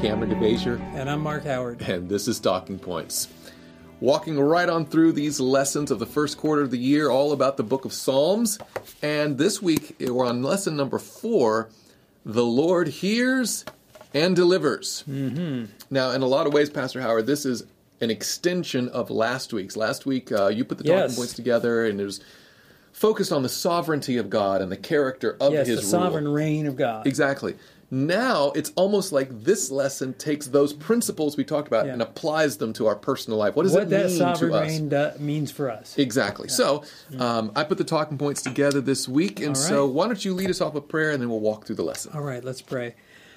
Kameron DeVasher. And I'm Mark Howard. And this is Talking Points. Walking right on through these lessons of the first quarter of the year, all about the book of Psalms. And this week, we're on lesson number four The Lord Hears and Delivers. Mm-hmm. Now, in a lot of ways, Pastor Howard, this is an extension of last week's. Last week, uh, you put the Yes. talking points together, and it was focused on the sovereignty of God and the character of Yes, His the rule. sovereign reign of God. Exactly. Now it's almost like this lesson takes those principles we talked about Yeah. and applies them to our personal life. What does what it that mean sovereign to us? reign do- means for us. Exactly. So um, I put the talking points together this week, and All so why don't you lead us off with prayer, and then we'll walk through the lesson. All right, let's pray.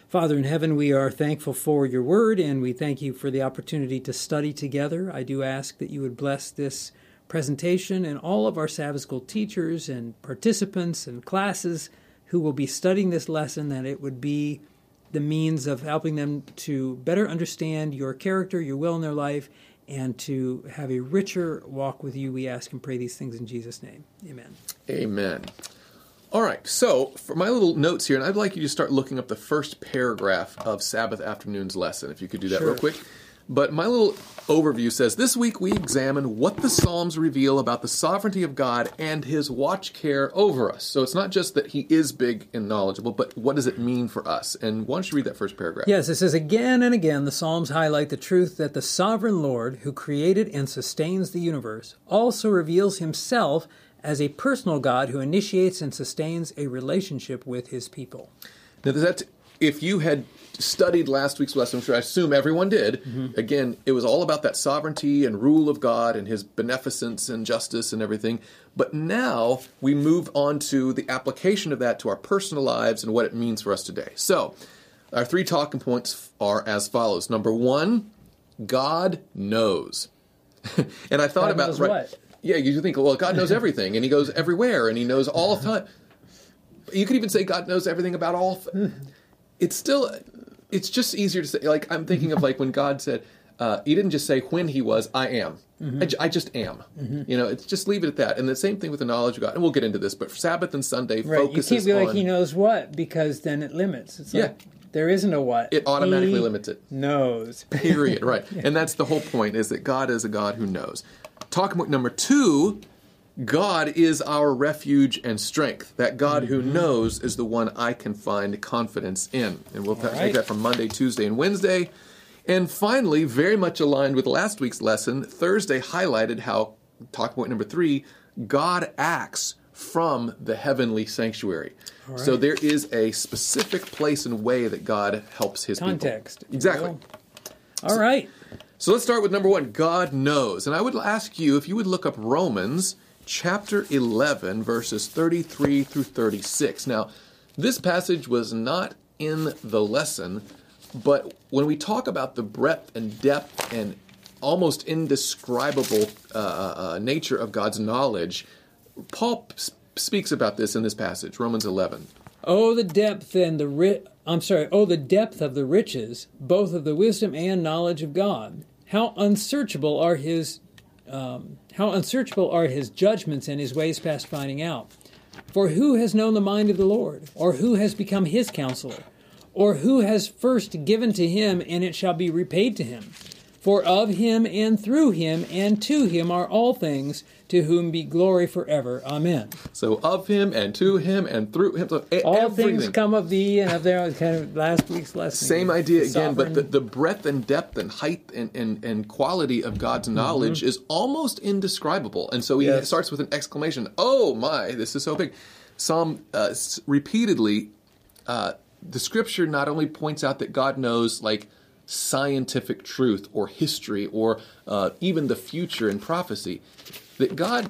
Father in heaven, we are thankful for your word and we thank you for the opportunity to study together. I do ask that you would bless this presentation and all of our Sabbath School teachers and participants and classes who will be studying this lesson, that it would be the means of helping them to better understand your character, your will in their life, and to have a richer walk with you. We ask and pray these things in Jesus' name. Amen. Amen. All right, so for my little notes here, and I'd like you to start looking up the first paragraph of Sabbath afternoon's lesson, if you could do that real quick. But my little overview says this week we examine what the Psalms reveal about the sovereignty of God and his watch care over us. So it's not just that he is big and knowledgeable, but what does it mean for us? And why don't you read that first paragraph? Yes, it says again and again the Psalms highlight the truth that the sovereign Lord, who created and sustains the universe, also reveals himself as a personal God who initiates and sustains a relationship with his people. Now, that's if you had studied last week's lesson, which I assume everyone did. Mm-hmm. Again, it was all about that sovereignty and rule of God and His beneficence and justice and everything. But now we move on to the application of that to our personal lives and what it means for us today. So, our three talking points are as follows: Number one, God knows. and I thought God about right. what? Yeah, you think, well, God knows everything, and He goes everywhere, and He knows all the time. You could even say God knows everything about all. Th- it's still, it's just easier to say. Like I'm thinking of like when God said, uh, He didn't just say when He was, I am. I, ju- I just am. You know, it's just leave it at that. And the same thing with the knowledge of God. And we'll get into this, but Sabbath and Sunday Right. You can't be like on he knows what because then it limits. It's Yeah. like there isn't a what. it automatically He limits it. Knows. Period. Right. And that's the whole point is that God is a God who knows. Talking point number two, God is our refuge and strength. That God who knows is the one I can find confidence in. And we'll take right. that from Monday, Tuesday, and Wednesday. And finally, very much aligned with last week's lesson, Thursday highlighted how, talk point number three, God acts from the heavenly sanctuary. So there is a specific place and way that God helps his people. Context. Exactly. All right. So let's start with number one God knows. And I would ask you if you would look up Romans chapter 11, verses 33 through 36. Now, this passage was not in the lesson, but when we talk about the breadth and depth and almost indescribable uh, uh, nature of God's knowledge, Paul s- speaks about this in this passage, Romans 11. Oh, the depth and the ri- I'm sorry. Oh, the depth of the riches, both of the wisdom and knowledge of God. How unsearchable are His, um, how unsearchable are His judgments and His ways past finding out. For who has known the mind of the Lord, or who has become His counselor, or who has first given to Him, and it shall be repaid to him? For of Him and through Him and to Him are all things, to whom be glory forever. Amen. So of him and to him and through him. So All everything. things come of thee, and of there kind of last week's lesson. Same idea again, but the, the breadth and depth and height and, and, and quality of God's knowledge is almost indescribable. And so he Yes. starts with an exclamation, Oh my, this is so big. Psalm uh, repeatedly, uh, the scripture not only points out that God knows like scientific truth or history or uh, even the future and prophecy, that God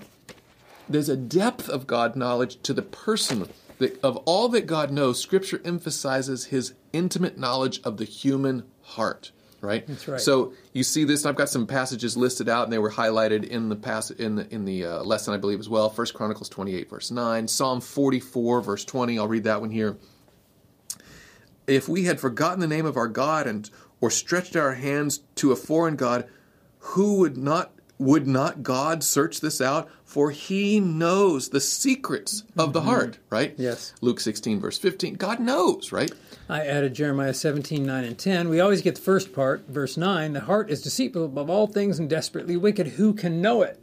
there's a depth of God knowledge to the person. That of all that God knows, Scripture emphasizes His intimate knowledge of the human heart. Right. That's right. So you see this. I've got some passages listed out, and they were highlighted in the pass in the in the uh, lesson, I believe, as well. First Chronicles twenty eight, verse nine, Psalm forty four, verse twenty. I'll read that one here. If we had forgotten the name of our God and or stretched our hands to a foreign God, who would not Would not God search this out? For he knows the secrets of the mm-hmm. heart, right? Yes. Luke 16, verse 15. God knows, right? I added Jeremiah 17, 9, and 10. We always get the first part, verse 9. The heart is deceitful above all things and desperately wicked. Who can know it?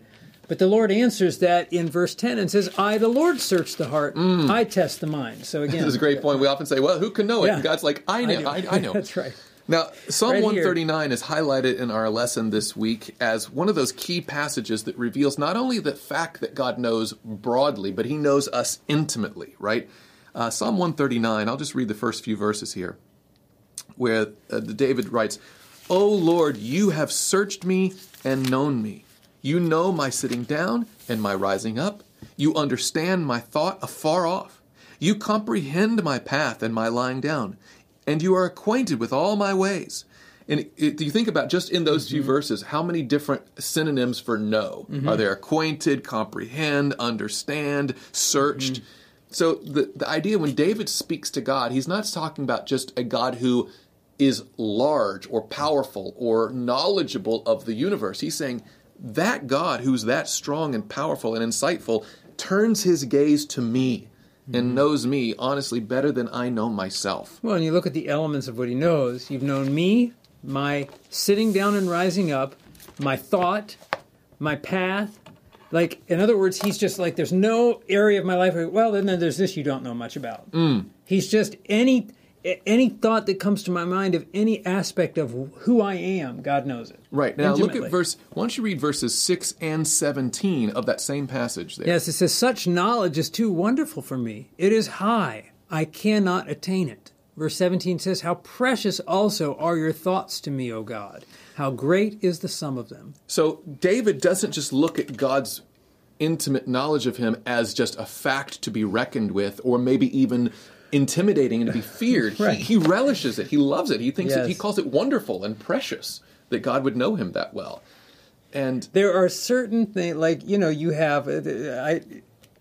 But the Lord answers that in verse 10 and says, I, the Lord, search the heart. Mm. I test the mind. So again, This is a great point. We often say, well, who can know it? Yeah. And God's like, I know. I, do. I, know. That's right. Now, Psalm Right 139 is highlighted in our lesson this week as one of those key passages that reveals not only the fact that God knows broadly, but he knows us intimately, right? Uh, Psalm 139, I'll just read the first few verses here, where uh, David writes, O Lord, you have searched me and known me. You know my sitting down and my rising up. You understand my thought afar off. You comprehend my path and my lying down, and you are acquainted with all my ways. And it, it- you think about just in those few mm-hmm. verses, how many different synonyms for know mm-hmm. are there? Acquainted, comprehend, understand, searched. Mm-hmm. So the, the idea when David speaks to God, he's not talking about just a God who is large or powerful or knowledgeable of the universe. He's saying that God who's that strong and powerful and insightful turns his gaze to me and knows me honestly better than I know myself. Well, and you look at the elements of what he knows. You've known me, my sitting down and rising up, my thought, my path. Like, in other words, he's just like, there's no area of my life where, well, then there's this you don't know much about. Mm. He's just any any thought that comes to my mind of any aspect of who I am, God knows it. Right. Now look at verse why don't you read verses 6 and 17 of that same passage there. Yes, it says, Such knowledge is too wonderful for me. It is high. I cannot attain it. Verse 17 says, How precious also are your thoughts to me, O God. How great is the sum of them. So David doesn't just look at God's intimate knowledge of him as just a fact to be reckoned with, or maybe even intimidating and to be feared. Right. he, he relishes it. He loves it. He thinks it, he calls it wonderful and precious that God would know him that well. And There are certain things, like, you know, you have, uh, I,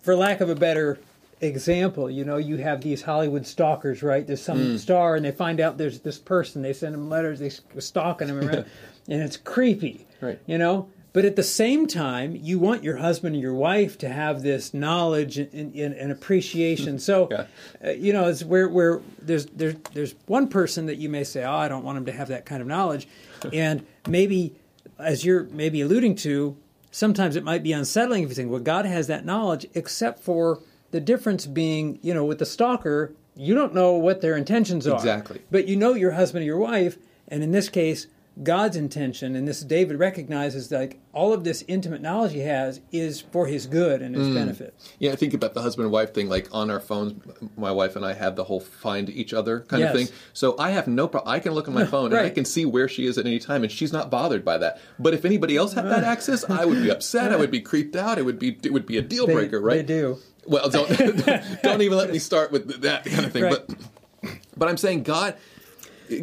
for lack of a better example, you know, you have these Hollywood stalkers, right? There's some Mm. star and they find out there's this person. They send them letters, they stalking them around, and it's creepy, Right. you know? But at the same time, you want your husband and your wife to have this knowledge and, and, and appreciation. So, Yeah. uh, you know, it's where where there's there's there's one person that you may say, oh, I don't want him to have that kind of knowledge, and maybe as you're maybe alluding to, sometimes it might be unsettling if you think, well, God has that knowledge, except for the difference being, you know, with the stalker, you don't know what their intentions are. Exactly. But you know your husband or your wife, and in this case, God's intention, and this David recognizes like all of this intimate knowledge he has is for his good and his Mm. benefit. yeah, I think about the husband and wife thing. Like on our phones, my wife and I have the whole find each other kind Yes. of thing. So I have no problem. I can look at my phone and I can see where she is at any time, and she's not bothered by that. But if anybody else had that access, I would be upset. I would be creeped out. It would be it would be a deal They- breaker, right? They do. Well, don't don't even let me start with that kind of thing. Right. But but I'm saying God,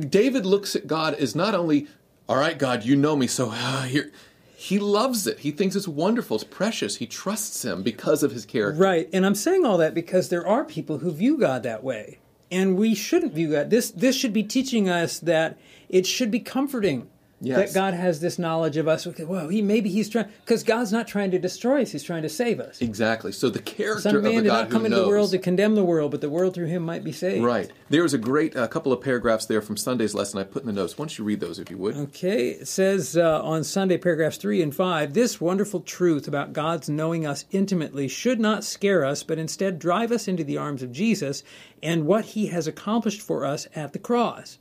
David looks at God as not only, all right, God, you know me, so uh, here. He loves it. He thinks it's wonderful. It's precious. He trusts him because of his character. Right, and I'm saying all that because there are people who view God that way, and we shouldn't view God. This this should be teaching us that it should be comforting Yes. that God has this knowledge of us. Okay, Well, he maybe he's trying because God's not trying to destroy us; He's trying to save us. Exactly. So the character Son of of a Man did God not come into knows. the world to condemn the world, but the world through him might be saved. Right. There was a great uh, couple of paragraphs there from Sunday's lesson I put in the notes. Why don't you read those if you would? Okay, it says uh, on Sunday, paragraphs 3 and 5 this wonderful truth about God's knowing us intimately should not scare us, but instead drive us into the arms of Jesus and what he has accomplished for us at the cross.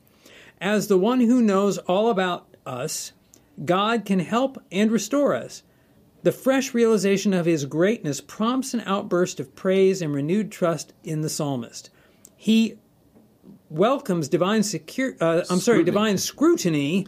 As the one who knows all about us, God can help and restore us. The fresh realization of his greatness prompts an outburst of praise and renewed trust in the psalmist. He welcomes divine secure uh, I'm sorry, divine scrutiny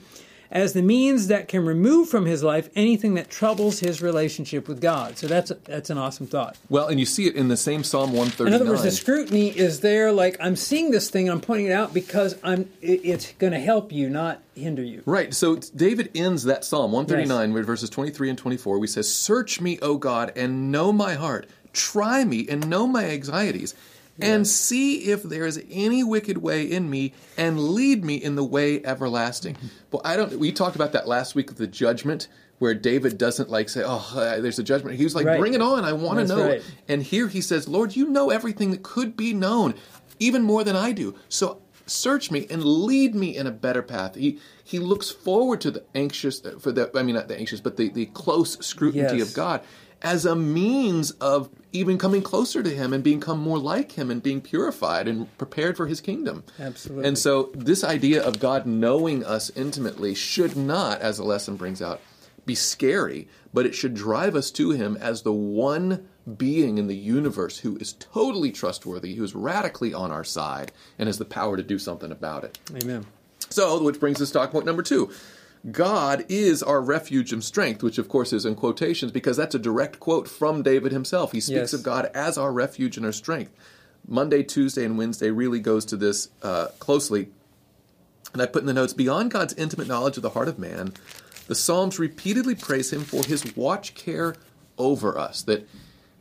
as the means that can remove from his life anything that troubles his relationship with God. So that's that's an awesome thought. Well, and you see it in the same Psalm 139. In other words, the scrutiny is there like I'm seeing this thing and I'm pointing it out because I'm it, it's going to help you, not hinder you. Right. So David ends that Psalm 139 with verses 23 and 24. We says, "Search me, O God, and know my heart. Try me and know my anxieties, and see if there is any wicked way in me, and lead me in the way everlasting." Well, I don't. We talked about that last week of the judgment where David doesn't like say, "Oh, uh, there's a judgment." He was like, Right. "Bring it on! I want to know." right. And here he says, "Lord, you know everything that could be known, even more than I do. So search me and lead me in a better path." He he looks forward to the anxious for the I mean not the anxious, but the the close scrutiny Yes. of God as a means of even coming closer to him and become more like him and being purified and prepared for his kingdom. Absolutely. And so this idea of God knowing us intimately should not, as the lesson brings out, be scary, but it should drive us to him as the one being in the universe who is totally trustworthy, who is radically on our side, and has the power to do something about it. Amen. So, which brings us to talk point number two. God is our refuge and strength, which of course is in quotations because that's a direct quote from David himself. He speaks Yes. of God as our refuge and our strength. Monday, Tuesday, and Wednesday really goes to this uh, closely. And I put in the notes beyond God's intimate knowledge of the heart of man, the Psalms repeatedly praise him for his watch care over us. That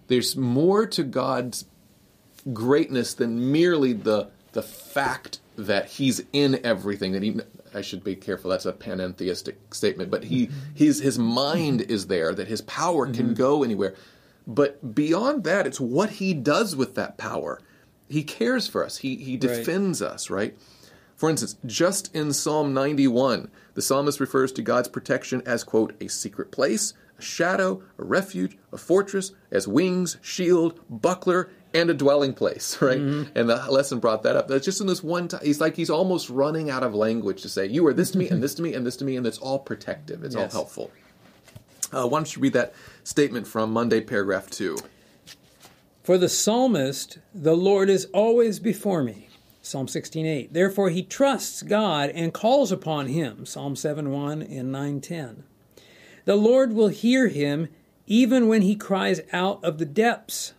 there's more to God's greatness than merely the the fact that he's in everything that he I should be careful. That's a panentheistic statement but he his his mind is there that his power can mm-hmm. go anywhere. But beyond that it's what he does with that power. He cares for us. He he defends us right? For instance, just in Psalm 91, the psalmist refers to God's protection as, quote, a secret place, a shadow, a refuge, a fortress, as wings, shield, buckler, and a dwelling place, right? And the lesson brought that up. That's just in this one time. He's like, he's almost running out of language to say, you are this to me, and this to me, and this to me, and it's all protective. It's Yes. all helpful. Uh, why don't you read that statement from Monday, paragraph two? For the psalmist, the Lord is always before me. Psalm 16:8. Therefore he trusts God and calls upon him. Psalm 7:1 and 9:10. The Lord will hear him even when he cries out of the depths.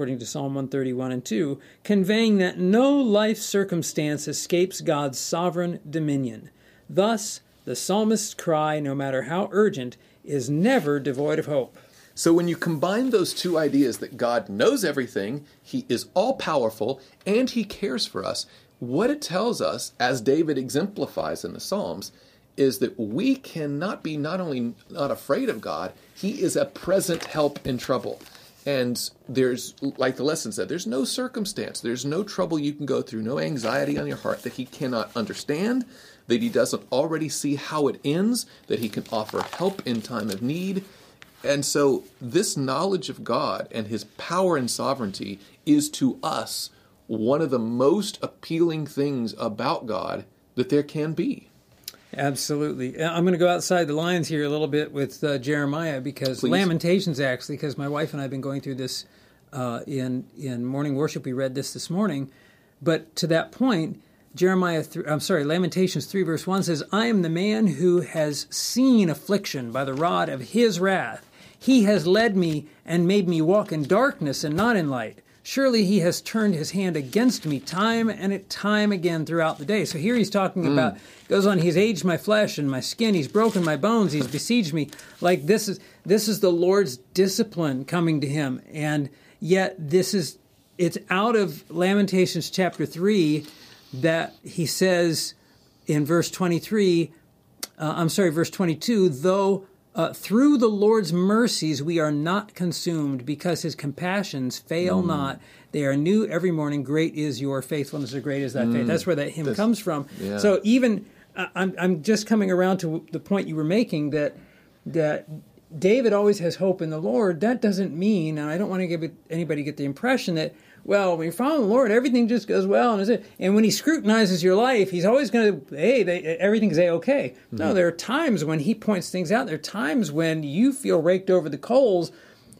According to Psalm 131 and 2, conveying that no life circumstance escapes God's sovereign dominion. Thus, the psalmist's cry, no matter how urgent, is never devoid of hope. So when you combine those two ideas that God knows everything, He is all powerful, and He cares for us, what it tells us, as David exemplifies in the Psalms, is that we cannot be not only not afraid of God, He is a present help in trouble. And there's, like the lesson said, there's no circumstance, there's no trouble you can go through, no anxiety on your heart that He cannot understand, that He doesn't already see how it ends, that He can offer help in time of need. And so, this knowledge of God and His power and sovereignty is to us one of the most appealing things about God that there can be. Absolutely. Uh, I'm going to go outside the lines here a little bit with uh, Jeremiah because Please. Lamentations, actually, because my wife and I have been going through this uh, in in morning worship. We read this this morning, but to that point, Jeremiah, th- I'm sorry, Lamentations three verse one says, "I am the man who has seen affliction by the rod of His wrath. He has led me and made me walk in darkness and not in light." Surely he has turned his hand against me time and time again throughout the day. So here he's talking about goes on, he's aged my flesh and my skin, he's broken my bones, he's besieged me. Like this is this is the Lord's discipline coming to him. And yet this is it's out of Lamentations chapter three that he says in verse 23 uh, I'm sorry, verse 22, though uh, through the Lord's mercies we are not consumed because his compassions fail not. They are new every morning. Great is your faithfulness, or great is that faith. That's where that hymn comes from. yeah. So even, uh, I'm, I'm just coming around to the point you were making that, that David always has hope in the Lord. That doesn't mean, and I don't want to give anybody get the impression that, well, when you're following the Lord, everything just goes well, and is it? And when He scrutinizes your life, He's always going to, hey, they, everything's a okay. No, there are times when He points things out. There are times when you feel raked over the coals,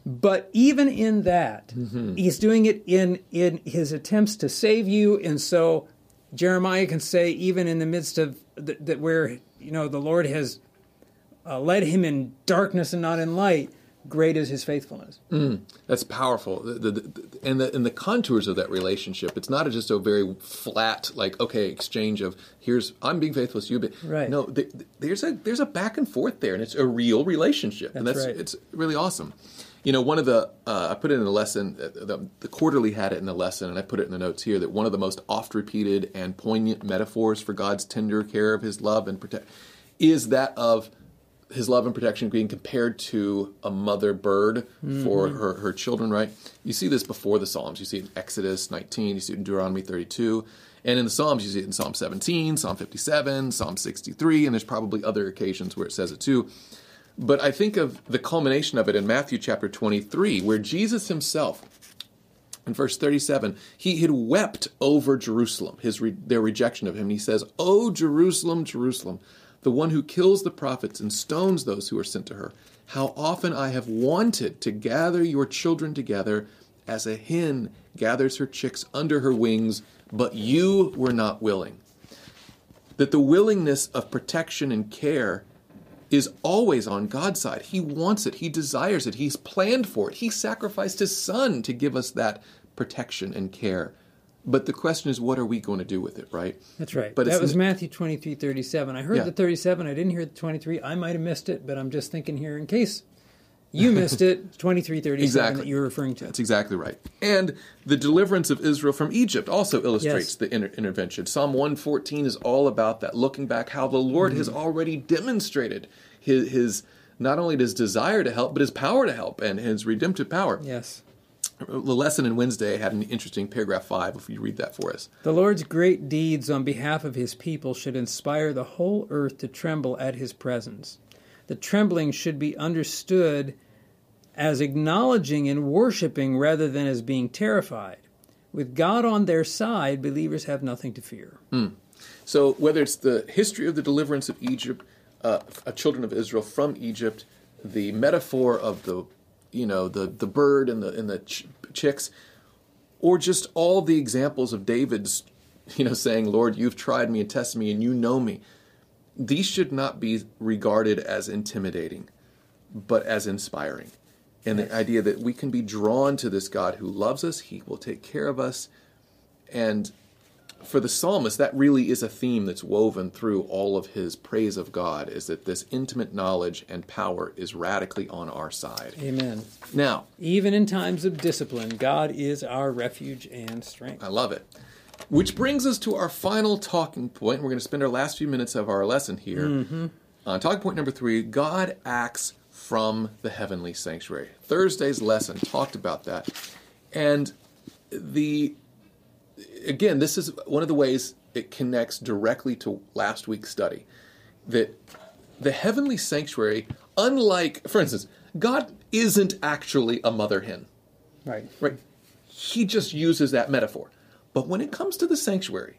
but even in that, He's doing it in in His attempts to save you, and so Jeremiah can say, even in the midst of th- that, where you know the Lord has uh, led him in darkness and not in light. Great is his faithfulness. That's powerful. The, the, the, and, the, and the contours of that relationship, it's not just a very flat, like, okay, exchange of here's, I'm being faithful to you. But Right. no, th- th- there's a there's a back and forth there, and it's a real relationship. and That's that's right. it's really awesome. You know, one of the, uh, I put it in the lesson, uh, the, the quarterly had it in the lesson, and I put it in the notes here that one of the most oft repeated and poignant metaphors for God's tender care of his love and protect is that of his love and protection being compared to a mother bird for mm-hmm. her, her children, right? You see this before the Psalms. You see it in Exodus 19, you see it in Deuteronomy 32, and in the Psalms, you see it in Psalm 17, Psalm 57, Psalm 63, and there's probably other occasions where it says it too. But I think of the culmination of it in Matthew chapter 23, where Jesus himself, in verse 37, he had wept over Jerusalem, his re- their rejection of him. And he says, Oh, Jerusalem, Jerusalem, the one who kills the prophets and stones those who are sent to her. How often I have wanted to gather your children together as a hen gathers her chicks under her wings, but you were not willing. That the willingness of protection and care is always on God's side. He wants it, He desires it, He's planned for it. He sacrificed His Son to give us that protection and care. But the question is, what are we going to do with it, right? That's right. But that was Matthew twenty three thirty seven. I heard Yeah. the thirty seven. I didn't hear the twenty three. I might have missed it, but I'm just thinking here in case you missed it. Twenty three thirty seven Exactly. that you're referring to. That's exactly right. And the deliverance of Israel from Egypt also illustrates Yes. the inter- intervention. Psalm 114 is all about that, looking back how the Lord has mm-hmm. already demonstrated his, his not only his desire to help, but his power to help and his redemptive power. Yes. The lesson in Wednesday had an interesting paragraph five, if you read that for us. The Lord's great deeds on behalf of his people should inspire the whole earth to tremble at his presence. The trembling should be understood as acknowledging and worshiping rather than as being terrified. With God on their side, believers have nothing to fear. So whether it's the history of the deliverance of Egypt, uh, uh, children of Israel from Egypt, the metaphor of the, you know, the the bird and the and the ch- chicks, or just all the examples of David's, you know, saying, "Lord, you've tried me and tested me, and you know me." These should not be regarded as intimidating, but as inspiring. And the idea that we can be drawn to this God who loves us, He will take care of us, and for the psalmist, that really is a theme that's woven through all of his praise of God, is that this intimate knowledge and power is radically on our side. Amen. Now, Even in times of discipline, God is our refuge and strength. I love it. Which brings us to our final talking point. We're going to spend our last few minutes of our lesson here. On talking point number three God acts from the heavenly sanctuary. Thursday's lesson talked about that. And the again, this is one of the ways it connects directly to last week's study. That the heavenly sanctuary, unlike, for instance, God isn't actually a mother hen. Right. Right. He just uses that metaphor. But when it comes to the sanctuary,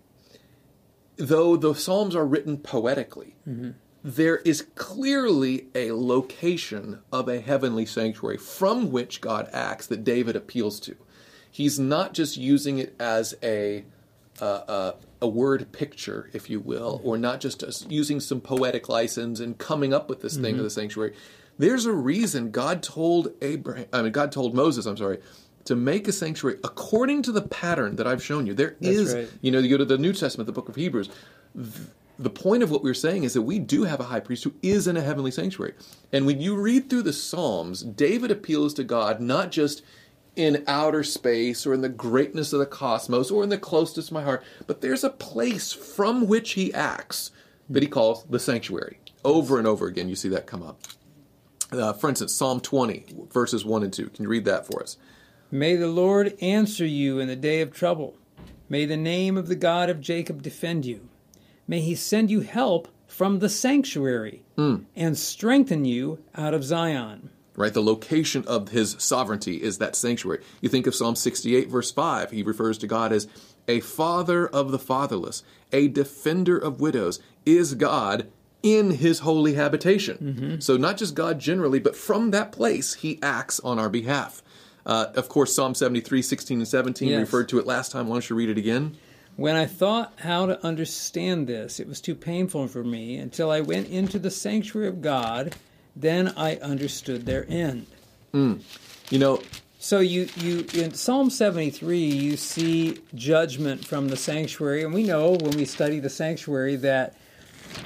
though the Psalms are written poetically, mm-hmm. there is clearly a location of a heavenly sanctuary from which God acts that David appeals to. He's not just using it as a uh, uh, a word picture, if you will, or not just as using some poetic license and coming up with this thing of the sanctuary. There's a reason God told Abraham. I mean, God told Moses. I'm sorry. To make a sanctuary according to the pattern that I've shown you, there is, right. you know, you go to the New Testament, the book of Hebrews. th- The point of what we're saying is that we do have a high priest who is in a heavenly sanctuary. And when you read through the Psalms, David appeals to God not just in outer space or in the greatness of the cosmos or in the closeness of my heart, but there's a place from which he acts that he calls the sanctuary. Over and over again, you see that come up. Uh, for instance, Psalm 20, verses 1 and 2. Can you read that for us? May the Lord answer you in the day of trouble. May the name of the God of Jacob defend you. May he send you help from the sanctuary and strengthen you out of Zion. Right? The location of his sovereignty is that sanctuary. You think of Psalm 68, verse 5. He refers to God as a father of the fatherless, a defender of widows, is God in his holy habitation. So, not just God generally, but from that place, he acts on our behalf. Uh, of course, Psalm 73, 16 and 17, we Yes. referred to it last time. Why don't you read it again? When I thought how to understand this, it was too painful for me until I went into the sanctuary of God. Then I understood their end. You know, So you, you in Psalm 73 you see judgment from the sanctuary and we know when we study the sanctuary that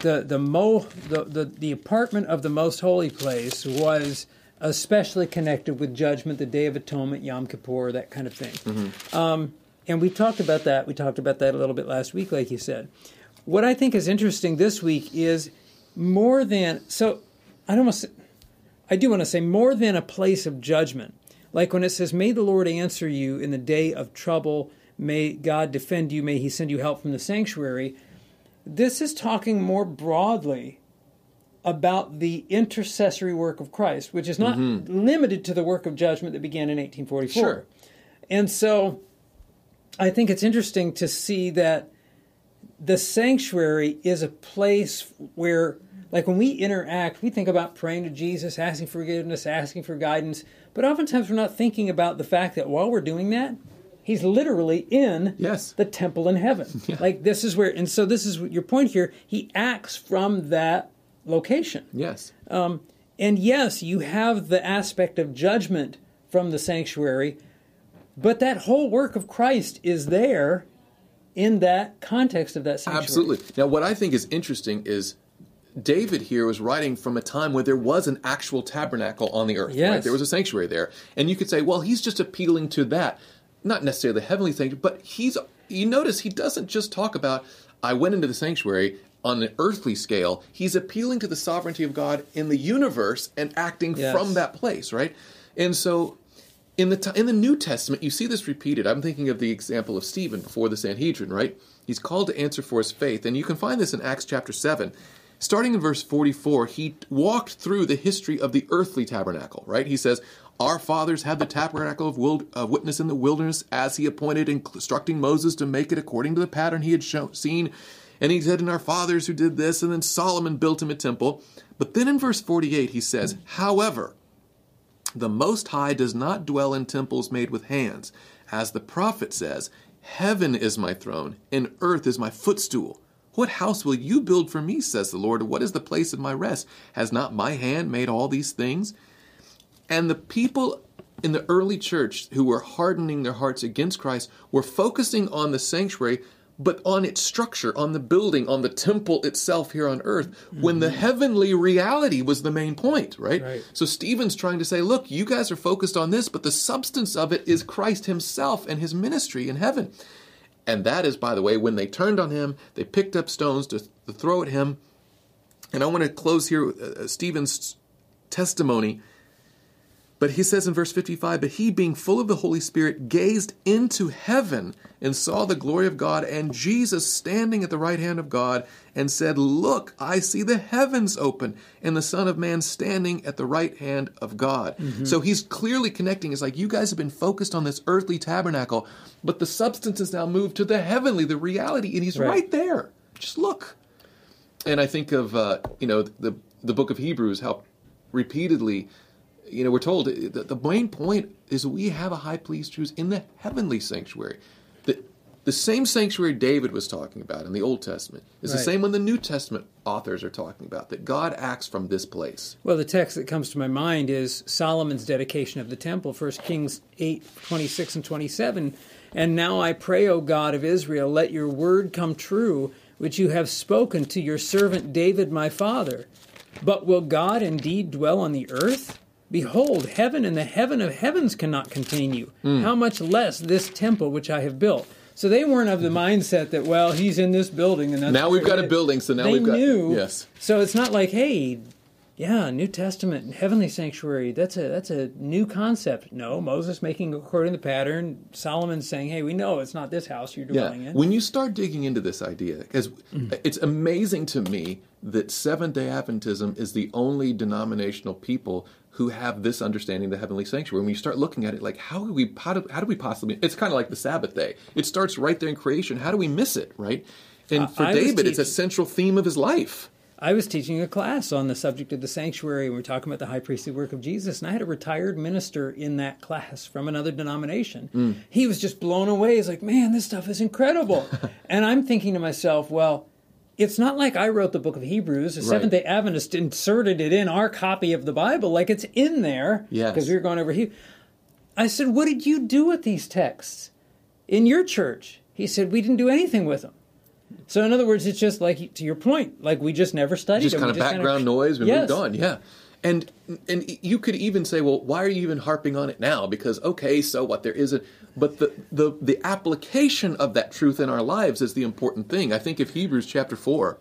the the mo the, the, the apartment of the most holy place was especially connected with judgment the day of atonement Yom Kippur that kind of thing. Um, and we talked about that we talked about that a little bit last week like you said. What I think is interesting this week is more than so I don't want to. I do want to say more than a place of judgment. Like when it says, "May the Lord answer you in the day of trouble." May God defend you. May He send you help from the sanctuary. This is talking more broadly about the intercessory work of Christ, which is not mm-hmm. limited to the work of judgment that began in 1844. Sure. And so I think it's interesting to see that the sanctuary is a place where, like when we interact, we think about praying to Jesus, asking forgiveness, asking for guidance, but oftentimes we're not thinking about the fact that while we're doing that, He's literally in yes. the temple in heaven. Yeah. Like this is where, and so this is your point here. He acts from that location. Yes. Um, and yes, you have the aspect of judgment from the sanctuary, but that whole work of Christ is there in that context of that sanctuary. Absolutely. Now, what I think is interesting is David here was writing from a time where there was an actual tabernacle on the earth. Yes. Right? There was a sanctuary there. And you could say, well, he's just appealing to that. Not necessarily the heavenly sanctuary, but he's, you notice he doesn't just talk about, I went into the sanctuary on an earthly scale, he's appealing to the sovereignty of God in the universe and acting yes. from that place, right? And so in the in the New Testament, you see this repeated. I'm thinking of the example of Stephen before the Sanhedrin, right? He's called to answer for his faith, and you can find this in Acts chapter 7. Starting in verse 44, he walked through the history of the earthly tabernacle, right? He says, Our fathers had the tabernacle of wild, uh, witness in the wilderness as he appointed, instructing Moses to make it according to the pattern he had shown, seen and he said, and our fathers who did this, and then Solomon built him a temple. But then in verse 48, he says, However, the Most High does not dwell in temples made with hands. As the prophet says, Heaven is my throne, and earth is my footstool. What house will you build for me, says the Lord? What is the place of my rest? Has not my hand made all these things? And the people in the early church who were hardening their hearts against Christ were focusing on the sanctuary but on its structure, on the building, on the temple itself here on earth, mm-hmm. when the heavenly reality was the main point, right? right? So Stephen's trying to say, look, you guys are focused on this, but the substance of it is Christ himself and his ministry in heaven. And that is, by the way, when they turned on him, they picked up stones to, to throw at him. And I want to close here with uh Stephen's testimony but he says in verse 55 But he, being full of the Holy Spirit, gazed into heaven and saw the glory of God and Jesus standing at the right hand of God and said, Look, I see the heavens open and the Son of Man standing at the right hand of God. Mm-hmm. So he's clearly connecting. It's like you guys have been focused on this earthly tabernacle, but the substance has now moved to the heavenly, the reality, and he's right, right there. Just look. And I think of, uh, you know, the, the book of Hebrews, how repeatedly you know, we're told that the main point is we have a high priest who's in the heavenly sanctuary. The, the same sanctuary David was talking about in the Old Testament is right. the same one the New Testament authors are talking about, that God acts from this place. Well, the text that comes to my mind is Solomon's dedication of the temple, 1 Kings 8, 26 and 27. And now I pray, O God of Israel, let your word come true, which you have spoken to your servant David my father. But will God indeed dwell on the earth? Behold, heaven and the heaven of heavens cannot contain you. Mm. How much less this temple which I have built? So they weren't of the mindset that, well, he's in this building, and now we've got a building. So now they we've got knew. Yes. So it's not like, hey, yeah, New Testament, heavenly sanctuary. That's a that's a new concept. No, Moses making according to the pattern. Solomon saying, "Hey, we know it's not this house you're dwelling yeah. in." When you start digging into this idea, because mm-hmm. it's amazing to me that Seventh Day Adventism is the only denominational people who have this understanding of the heavenly sanctuary. When you start looking at it, like how do we how do, how do we possibly? It's kind of like the Sabbath day. It starts right there in creation. How do we miss it? Right. And for David, it's a central theme of his life. I was teaching a class on the subject of the sanctuary, and we are talking about the high priestly work of Jesus. And I had a retired minister in that class from another denomination. Mm. He was just blown away. He's like, "Man, this stuff is incredible!" and I'm thinking to myself, "Well." It's not like I wrote the book of Hebrews. The right. Seventh day Adventist inserted it in our copy of the Bible, like it's in there. Yeah. Because we were going over here. I said, What did you do with these texts in your church? He said, We didn't do anything with them. So, in other words, it's just like, to your point, like we just never studied just them. Kind of just background kind of, noise. We yes. moved on. Yeah. And and you could even say, well, why are you even harping on it now? Because okay, so what? There isn't. But the the the application of that truth in our lives is the important thing. I think if Hebrews chapter four,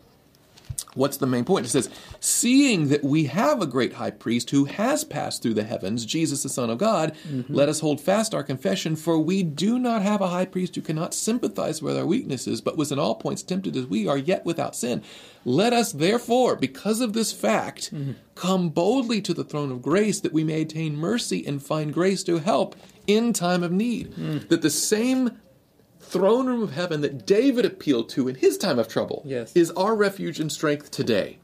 What's the main point? It says, Seeing that we have a great high priest who has passed through the heavens, Jesus, the Son of God, mm-hmm. let us hold fast our confession, for we do not have a high priest who cannot sympathize with our weaknesses, but was in all points tempted as we are, yet without sin. Let us therefore, because of this fact, mm-hmm. come boldly to the throne of grace that we may attain mercy and find grace to help in time of need. Mm. That the same throne room of heaven that David appealed to in his time of trouble yes. is our refuge and strength today.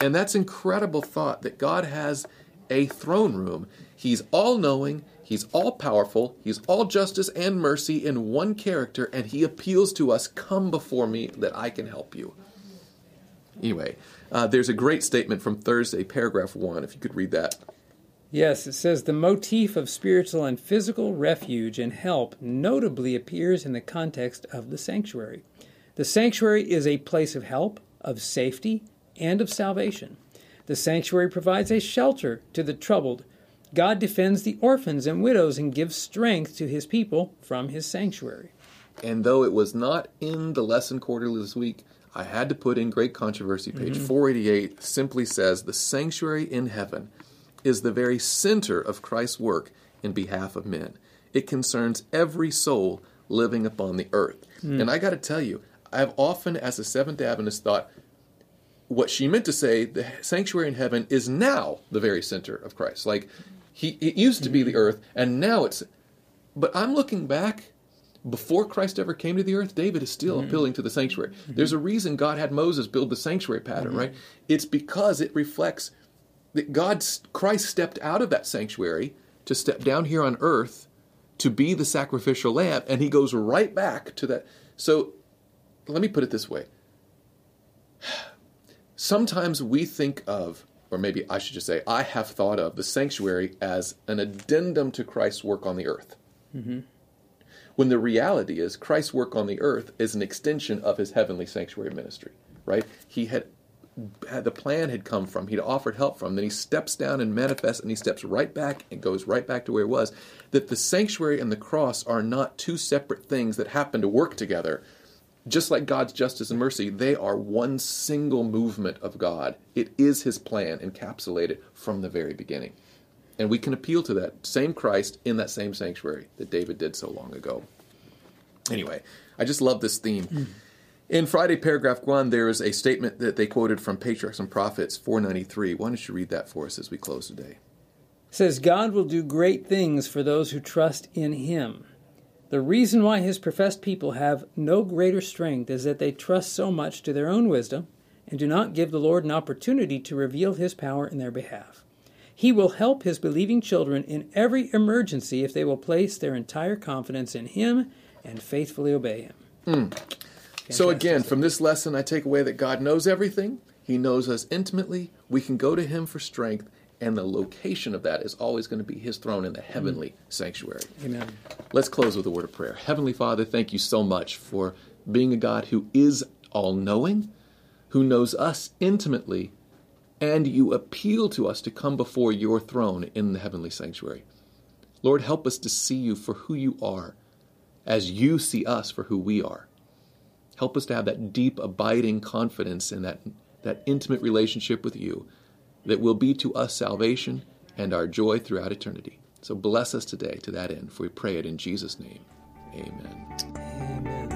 And that's incredible thought that God has a throne room. He's all knowing, he's all powerful, he's all justice and mercy in one character, and he appeals to us come before me that I can help you. Anyway, uh, there's a great statement from Thursday, paragraph one, if you could read that. Yes, it says the motif of spiritual and physical refuge and help notably appears in the context of the sanctuary. The sanctuary is a place of help, of safety, and of salvation. The sanctuary provides a shelter to the troubled. God defends the orphans and widows and gives strength to his people from his sanctuary. And though it was not in the lesson quarterly this week, I had to put in Great Controversy, page mm-hmm. 488, simply says, The sanctuary in heaven is the very center of Christ's work in behalf of men. It concerns every soul living upon the earth. Mm. And I got to tell you, I've often, as a Seventh Adventist, thought what she meant to say, the sanctuary in heaven is now the very center of Christ. Like, he, it used to be the earth, and now it's. But I'm looking back before Christ ever came to the earth, David is still mm-hmm. appealing to the sanctuary. Mm-hmm. There's a reason God had Moses build the sanctuary pattern, mm-hmm. right? It's because it reflects that God, Christ stepped out of that sanctuary to step down here on earth to be the sacrificial lamb, and he goes right back to that. So let me put it this way. Sometimes we think of, or maybe I should just say, I have thought of the sanctuary as an addendum to Christ's work on the earth. Mm-hmm. When the reality is, Christ's work on the earth is an extension of his heavenly sanctuary ministry, right? He had the plan had come from, he'd offered help from. Then he steps down and manifests, and he steps right back and goes right back to where he was. That the sanctuary and the cross are not two separate things that happen to work together. Just like God's justice and mercy, they are one single movement of God. It is his plan encapsulated from the very beginning. And we can appeal to that same Christ in that same sanctuary that David did so long ago. Anyway, I just love this theme. Mm. In Friday, paragraph one, there is a statement that they quoted from Patriarchs and Prophets 493. Why don't you read that for us as we close today? It says, God will do great things for those who trust in him. The reason why his professed people have no greater strength is that they trust so much to their own wisdom and do not give the Lord an opportunity to reveal his power in their behalf. He will help his believing children in every emergency if they will place their entire confidence in him and faithfully obey him. Mm. So again, from this lesson, I take away that God knows everything. He knows us intimately. We can go to Him for strength, and the location of that is always going to be His throne in the heavenly mm. sanctuary. Amen. Let's close with a word of prayer. Heavenly Father, thank you so much for being a God who is all knowing, who knows us intimately, and you appeal to us to come before your throne in the heavenly sanctuary. Lord, help us to see you for who you are, as you see us for who we are. Help us to have that deep, abiding confidence in that, that intimate relationship with you that will be to us salvation and our joy throughout eternity. So bless us today to that end, for we pray it in Jesus' name. Amen. Amen.